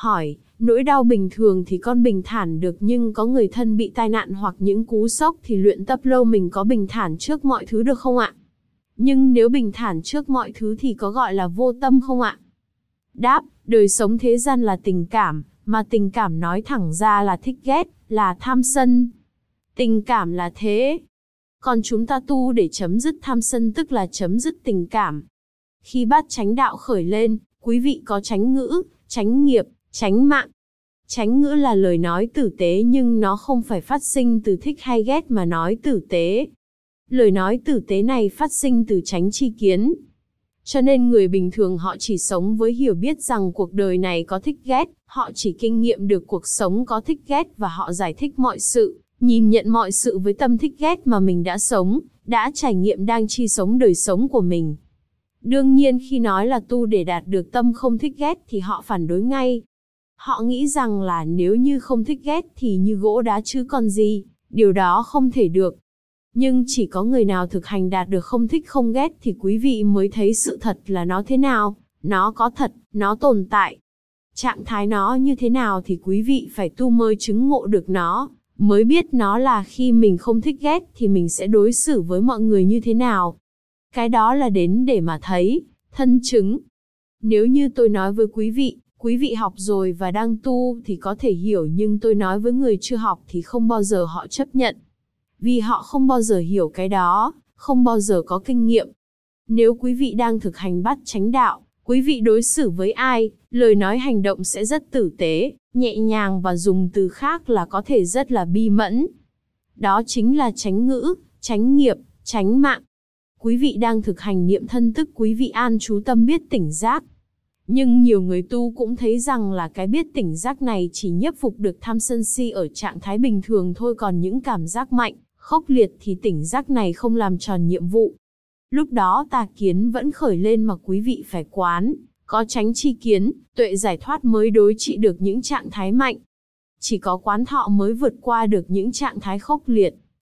Hỏi, nỗi đau bình thường thì con bình thản được nhưng có người thân bị tai nạn hoặc những cú sốc thì luyện tập lâu mình có bình thản trước mọi thứ được không ạ? Nhưng nếu bình thản trước mọi thứ thì có gọi là vô tâm không ạ? Đáp, đời sống thế gian là tình cảm, mà tình cảm nói thẳng ra là thích ghét, là tham sân. Tình cảm là thế. Còn chúng ta tu để chấm dứt tham sân tức là chấm dứt tình cảm. Khi bát chánh đạo khởi lên, quý vị có tránh ngữ, tránh nghiệp, tránh mạng. Tránh ngữ là lời nói tử tế nhưng nó không phải phát sinh từ thích hay ghét mà nói tử tế. Lời nói tử tế này phát sinh từ tránh chi kiến. Cho nên người bình thường họ chỉ sống với hiểu biết rằng cuộc đời này có thích ghét, họ chỉ kinh nghiệm được cuộc sống có thích ghét và họ giải thích mọi sự, nhìn nhận mọi sự với tâm thích ghét mà mình đã sống, đã trải nghiệm đang chi sống đời sống của mình. Đương nhiên khi nói là tu để đạt được tâm không thích ghét thì họ phản đối ngay. Họ nghĩ rằng là nếu như không thích ghét thì như gỗ đá chứ còn gì, điều đó không thể được. Nhưng chỉ có người nào thực hành đạt được không thích không ghét thì quý vị mới thấy sự thật là nó thế nào, nó có thật, nó tồn tại. Trạng thái nó như thế nào thì quý vị phải tu mới chứng ngộ được nó, mới biết nó là khi mình không thích ghét thì mình sẽ đối xử với mọi người như thế nào. Cái đó là đến để mà thấy, thân chứng. Nếu như tôi nói với quý vị, quý vị học rồi và đang tu thì có thể hiểu nhưng tôi nói với người chưa học thì không bao giờ họ chấp nhận. Vì họ không bao giờ hiểu cái đó, không bao giờ có kinh nghiệm. Nếu quý vị đang thực hành bắt chánh đạo, quý vị đối xử với ai, lời nói hành động sẽ rất tử tế, nhẹ nhàng và dùng từ khác là có thể rất là bi mẫn. Đó chính là tránh ngữ, tránh nghiệp, tránh mạng. Quý vị đang thực hành niệm thân tức quý vị an chú tâm biết tỉnh giác. Nhưng nhiều người tu cũng thấy rằng là cái biết tỉnh giác này chỉ nhiếp phục được tham sân si ở trạng thái bình thường thôi còn những cảm giác mạnh, khốc liệt thì tỉnh giác này không làm tròn nhiệm vụ. Lúc đó tà kiến vẫn khởi lên mà quý vị phải quán, có tránh chi kiến, tuệ giải thoát mới đối trị được những trạng thái mạnh. Chỉ có quán thọ mới vượt qua được những trạng thái khốc liệt.